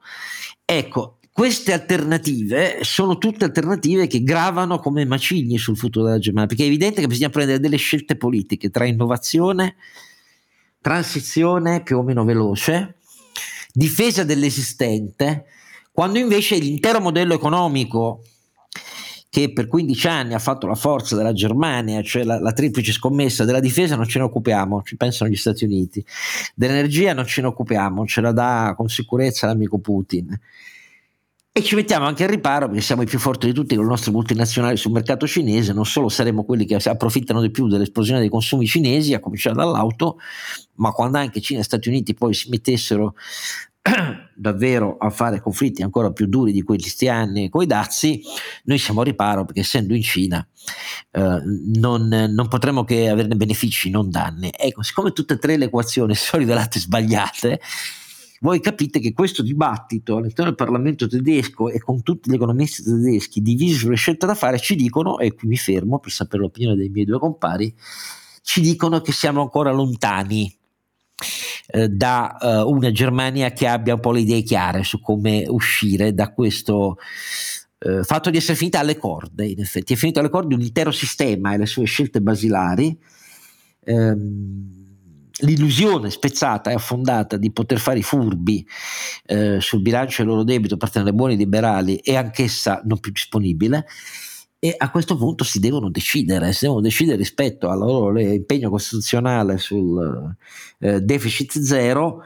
A: Ecco queste alternative sono tutte alternative che gravano come macigni sul futuro della Germania, perché è evidente che bisogna prendere delle scelte politiche tra innovazione, transizione più o meno veloce, difesa dell'esistente, quando invece l'intero modello economico che per 15 anni ha fatto la forza della Germania, cioè la, la, triplice scommessa della difesa, non ce ne occupiamo, ci pensano gli Stati Uniti, dell'energia non ce ne occupiamo, ce la dà con sicurezza l'amico Putin. E ci mettiamo anche al riparo perché siamo i più forti di tutti con le nostre multinazionali sul mercato cinese, non solo saremo quelli che approfittano di più dell'esplosione dei consumi cinesi, a cominciare dall'auto, ma quando anche Cina e Stati Uniti poi si mettessero davvero a fare conflitti ancora più duri di questi anni con i dazi, noi siamo a riparo perché essendo in Cina eh, non, non, potremo che averne benefici, non danni. Ecco, siccome tutte e tre le equazioni sono rivelate sbagliate, voi capite che questo dibattito all'interno del Parlamento tedesco e con tutti gli economisti tedeschi divisi sulle scelte da fare ci dicono, e qui mi fermo per sapere l'opinione dei miei due compari, ci dicono che siamo ancora lontani eh, da uh, una Germania che abbia un po' le idee chiare su come uscire da questo uh, fatto di essere finita alle corde, in effetti è finito alle corde un intero sistema e le sue scelte basilari. Um, l'illusione spezzata e affondata di poter fare i furbi eh, sul bilancio del loro debito per tenere buoni liberali è anch'essa non più disponibile. E a questo punto si devono decidere, si devono decidere rispetto al loro impegno costituzionale sul eh, deficit zero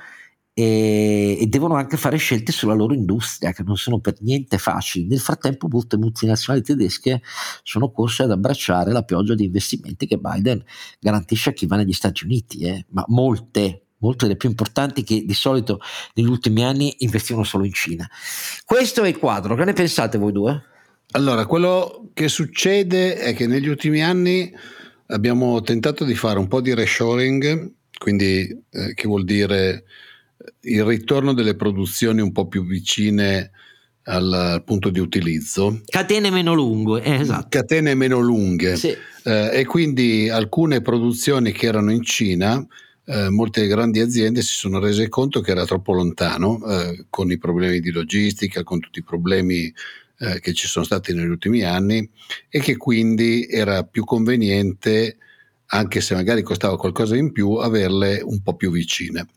A: e, e, devono anche fare scelte sulla loro industria che non sono per niente facili. Nel frattempo molte multinazionali tedesche sono corse ad abbracciare la pioggia di investimenti che Biden garantisce a chi va negli Stati Uniti, eh, ma molte, molte delle più importanti che di solito negli ultimi anni investivano solo in Cina. Questo è il quadro, che ne pensate voi due?
B: Allora, quello che succede è che negli ultimi anni abbiamo tentato di fare un po' di reshoring, quindi eh, che vuol dire il ritorno delle produzioni un po' più vicine al, punto di utilizzo.
A: Catene meno lunghe, eh, esatto.
B: Catene meno lunghe. Sì. Eh, e quindi alcune produzioni che erano in Cina, eh, molte grandi aziende si sono rese conto che era troppo lontano, eh, con i problemi di logistica, con tutti i problemi eh, che ci sono stati negli ultimi anni e che quindi era più conveniente, anche se magari costava qualcosa in più, averle un po' più vicine.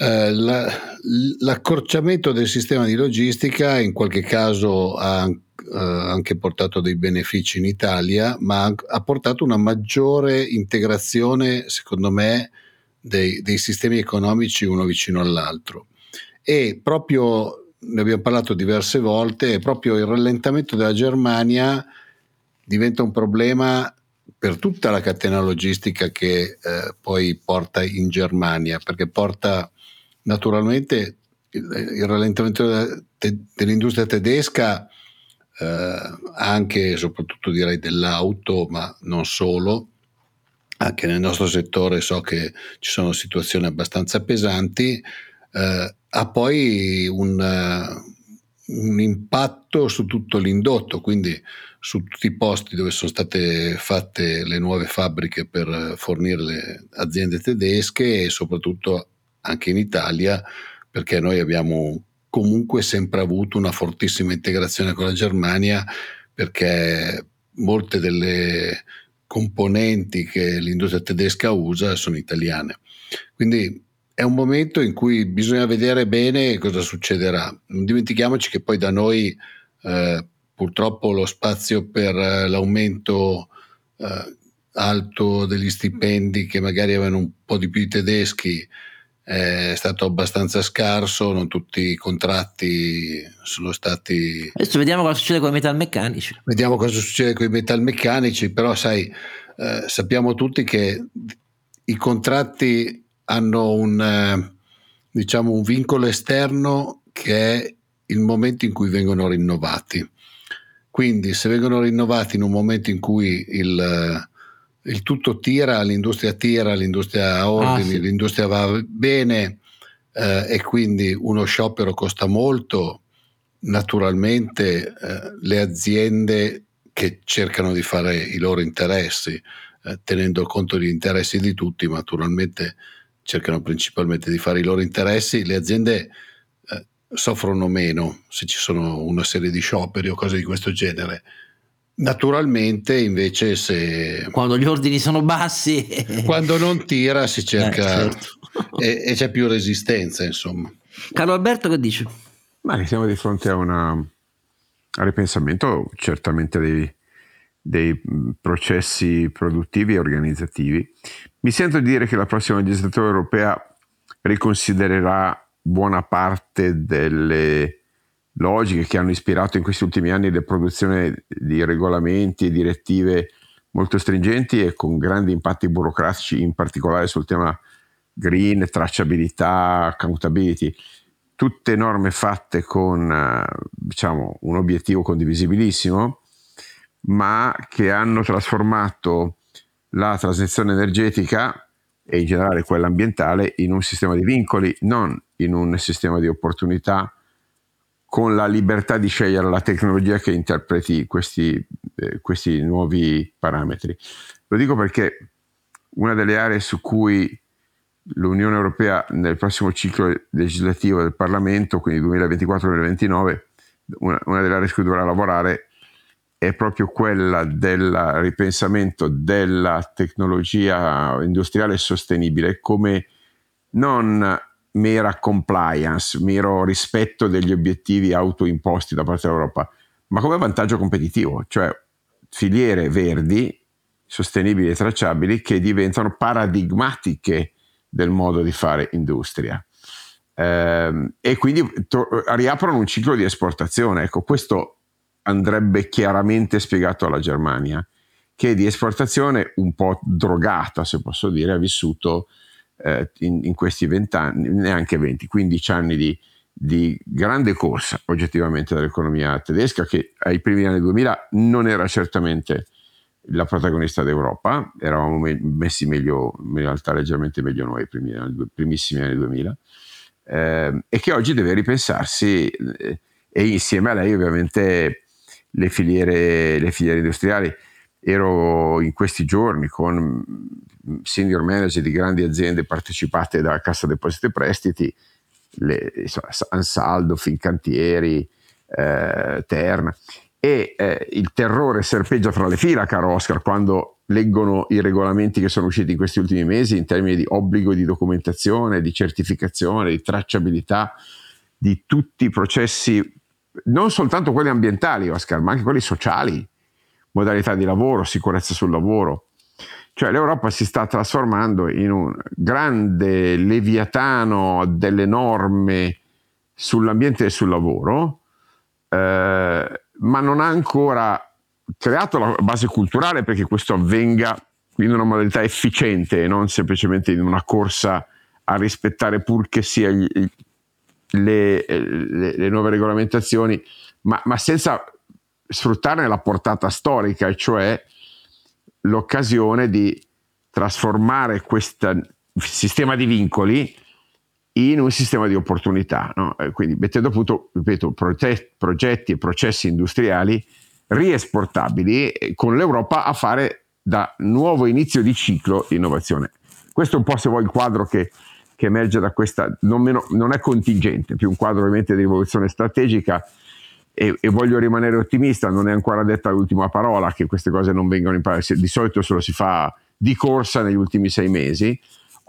B: Eh, la, l'accorciamento del sistema di logistica in qualche caso ha eh, anche portato dei benefici in Italia, ma ha portato una maggiore integrazione, secondo me, dei, dei sistemi economici uno vicino all'altro. E proprio ne abbiamo parlato diverse volte, proprio il rallentamento della Germania diventa un problema per tutta la catena logistica che eh, poi porta in Germania, perché porta naturalmente il, rallentamento dell'industria tedesca, eh, anche e soprattutto direi dell'auto, ma non solo, anche nel nostro settore so che ci sono situazioni abbastanza pesanti, eh, ha poi un, un, impatto su tutto l'indotto, quindi su tutti i posti dove sono state fatte le nuove fabbriche per fornire le aziende tedesche e soprattutto anche in Italia, perché noi abbiamo comunque sempre avuto una fortissima integrazione con la Germania, perché molte delle componenti che l'industria tedesca usa sono italiane. Quindi è un momento in cui bisogna vedere bene cosa succederà. Non dimentichiamoci che poi da noi eh, purtroppo lo spazio per eh, l'aumento eh, alto degli stipendi che magari avevano un po' di più i tedeschi è stato abbastanza scarso, non tutti i contratti sono stati...
A: Adesso vediamo cosa succede con i metalmeccanici.
B: Vediamo cosa succede con i metalmeccanici, però sai, eh, sappiamo tutti che i contratti hanno un, eh, diciamo un vincolo esterno che è il momento in cui vengono rinnovati. Quindi se vengono rinnovati in un momento in cui il, eh, il tutto tira, l'industria tira, l'industria ha ordini, ah, sì. l'industria va bene eh, e quindi uno sciopero costa molto, naturalmente eh, le aziende che cercano di fare i loro interessi, eh, tenendo conto degli interessi di tutti, naturalmente cercano principalmente di fare i loro interessi, le aziende eh, soffrono meno se ci sono una serie di scioperi o cose di questo genere. Naturalmente, invece, se.
A: Quando gli ordini sono bassi.
B: quando non tira, si cerca. Eh, certo. e, e, c'è più resistenza, insomma.
A: Carlo Alberto, che dici?
C: Ma siamo di fronte a un ripensamento certamente dei, dei processi produttivi e organizzativi. Mi sento di dire che la prossima legislatura europea riconsidererà buona parte delle logiche che hanno ispirato in questi ultimi anni la produzione di regolamenti e direttive molto stringenti e con grandi impatti burocratici, in particolare sul tema green, tracciabilità, accountability, tutte norme fatte con eh, diciamo, un obiettivo condivisibilissimo, ma che hanno trasformato la transizione energetica e in generale quella ambientale in un sistema di vincoli, non in un sistema di opportunità con la libertà di scegliere la tecnologia che interpreti questi, eh, questi nuovi parametri. Lo dico perché una delle aree su cui l'Unione Europea nel prossimo ciclo legislativo del Parlamento, quindi 2024-2029, una, una delle aree su cui dovrà lavorare è proprio quella del ripensamento della tecnologia industriale sostenibile come non mera compliance, mero rispetto degli obiettivi autoimposti da parte dell'Europa, ma come vantaggio competitivo, cioè filiere verdi, sostenibili e tracciabili che diventano paradigmatiche del modo di fare industria. Eh, e quindi to- riaprono un ciclo di esportazione. Ecco, questo andrebbe chiaramente spiegato alla Germania, che di esportazione un po' drogata, se posso dire, ha vissuto eh, in, in, questi vent'anni, neanche 20, 15 anni di, di grande corsa oggettivamente dell'economia tedesca che ai primi anni 2000 non era certamente la protagonista d'Europa, eravamo me- messi meglio, in realtà leggermente meglio noi ai primi anni, primissimi anni 2000, eh, e che oggi deve ripensarsi eh, e insieme a lei ovviamente le filiere, le filiere industriali. Ero in questi giorni con senior manager di grandi aziende partecipate dalla Cassa Depositi e Prestiti, le, insomma, Ansaldo, Fincantieri, eh, Terna, e eh, il terrore serpeggia fra le fila, caro Oscar, quando leggono i regolamenti che sono usciti in questi ultimi mesi in termini di obbligo di documentazione, di certificazione, di tracciabilità di tutti i processi, non soltanto quelli ambientali, Oscar, ma anche quelli sociali, modalità di lavoro, sicurezza sul lavoro. Cioè l'Europa si sta trasformando in un grande leviatano delle norme sull'ambiente e sul lavoro, eh, ma non ha ancora creato la base culturale perché questo avvenga in una modalità efficiente e non semplicemente in una corsa a rispettare pur che sia gli, le, le, le, nuove regolamentazioni, ma, ma senza sfruttarne la portata storica, cioè l'occasione di trasformare questo sistema di vincoli in un sistema di opportunità, no? quindi mettendo appunto, ripeto, progetti e processi industriali riesportabili con l'Europa a fare da nuovo inizio di ciclo di innovazione. Questo è un po' se vuoi il quadro che, che emerge da questa, non, meno, non è contingente, più un quadro ovviamente di rivoluzione strategica e, e, voglio rimanere ottimista, non è ancora detta l'ultima parola, che queste cose non vengono imparate, di solito se lo si fa di corsa negli ultimi sei mesi.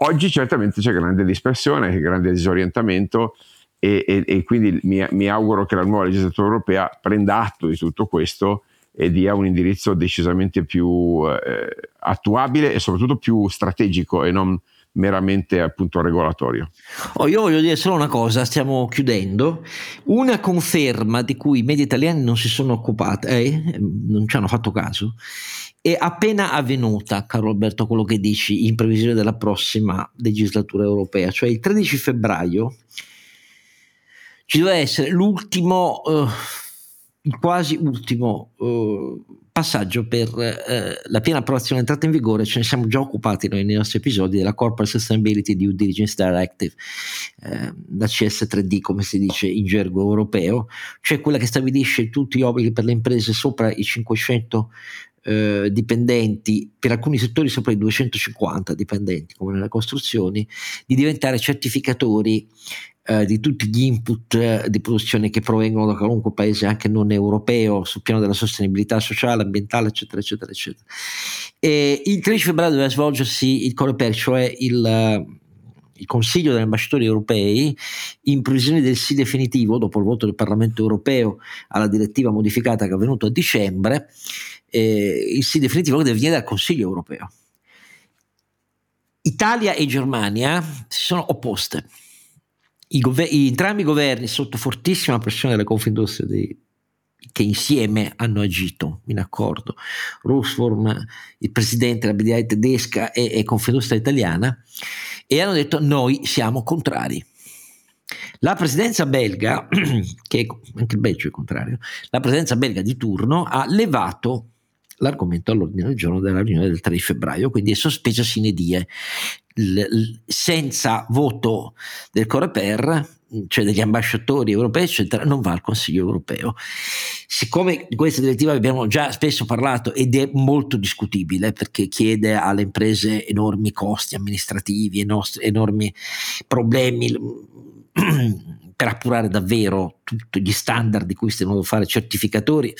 C: Oggi certamente c'è grande dispersione, grande disorientamento e, e, e quindi mi, mi, auguro che la nuova legislatura europea prenda atto di tutto questo e dia un indirizzo decisamente più eh, attuabile e soprattutto più strategico e non meramente appunto regolatorio.
A: Oh, io voglio dire solo una cosa, stiamo chiudendo, una conferma di cui i media italiani non si sono occupati, eh, non ci hanno fatto caso, è appena avvenuta, caro Alberto, quello che dici in previsione della prossima legislatura europea, cioè il 13 febbraio ci deve essere l'ultimo... Uh, il quasi ultimo uh, passaggio per uh, la piena approvazione entrata in vigore, ce ne siamo già occupati noi nei nostri episodi della Corporate Sustainability Due Diligence Directive, uh, la CS3D come si dice in gergo europeo, cioè quella che stabilisce tutti gli obblighi per le imprese sopra i 500 dipendenti, per alcuni settori sopra i 250 dipendenti come nelle costruzioni, di diventare certificatori eh, di tutti gli input eh, di produzione che provengono da qualunque paese anche non europeo sul piano della sostenibilità sociale, ambientale, eccetera, eccetera, eccetera. E il 13 febbraio doveva svolgersi il Coreper, cioè il, il Consiglio degli ambasciatori europei, in previsione del sì definitivo, dopo il voto del Parlamento europeo alla direttiva modificata che è avvenuto a dicembre, eh, il sì definitivo deve venire dal Consiglio europeo. Italia e Germania si sono opposte. I gover- entrambi i governi sotto fortissima pressione della Confindustria dei che insieme hanno agito in accordo, Rusform, il presidente della BDI tedesca e, e Confindustria italiana, e hanno detto noi siamo contrari. La presidenza belga, che anche il Belgio è contrario, la presidenza belga di turno ha levato l'argomento all'ordine del giorno della riunione del 3 febbraio, quindi è sospesa sine die. Senza voto del Coreper cioè degli ambasciatori europei, eccetera, non va al Consiglio europeo. Siccome di questa direttiva abbiamo già spesso parlato ed è molto discutibile perché chiede alle imprese enormi costi amministrativi, enormi problemi per appurare davvero tutti gli standard di cui si devono fare certificatori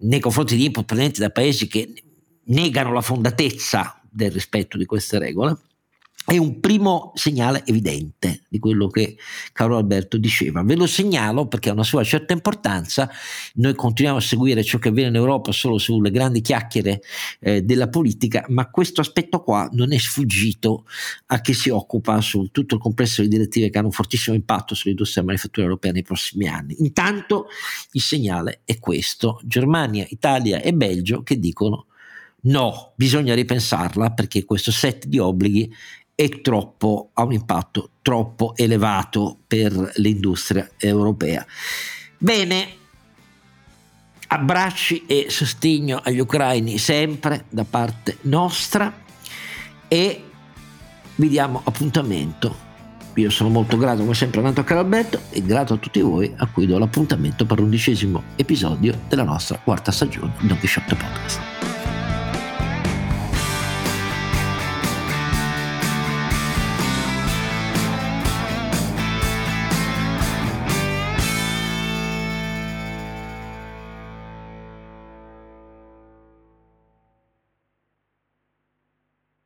A: nei confronti di input provenienti da paesi che negano la fondatezza del rispetto di queste regole è un primo segnale evidente di quello che Carlo Alberto diceva. Ve lo segnalo perché ha una sua certa importanza. Noi continuiamo a seguire ciò che avviene in Europa solo sulle grandi chiacchiere eh, della politica, ma questo aspetto qua non è sfuggito a chi si occupa su tutto il complesso di direttive che hanno un fortissimo impatto sull'industria manifattura europea nei prossimi anni. Intanto il segnale è questo: Germania, Italia e Belgio che dicono no, bisogna ripensarla perché questo set di obblighi è troppo, ha un impatto troppo elevato per l'industria europea. Bene, abbracci e sostegno agli ucraini sempre da parte nostra e vi diamo appuntamento. Io sono molto grato come sempre a Nato Caralberto e grato a tutti voi a cui do l'appuntamento per l'undicesimo episodio della nostra quarta stagione di Don Quixote Podcast.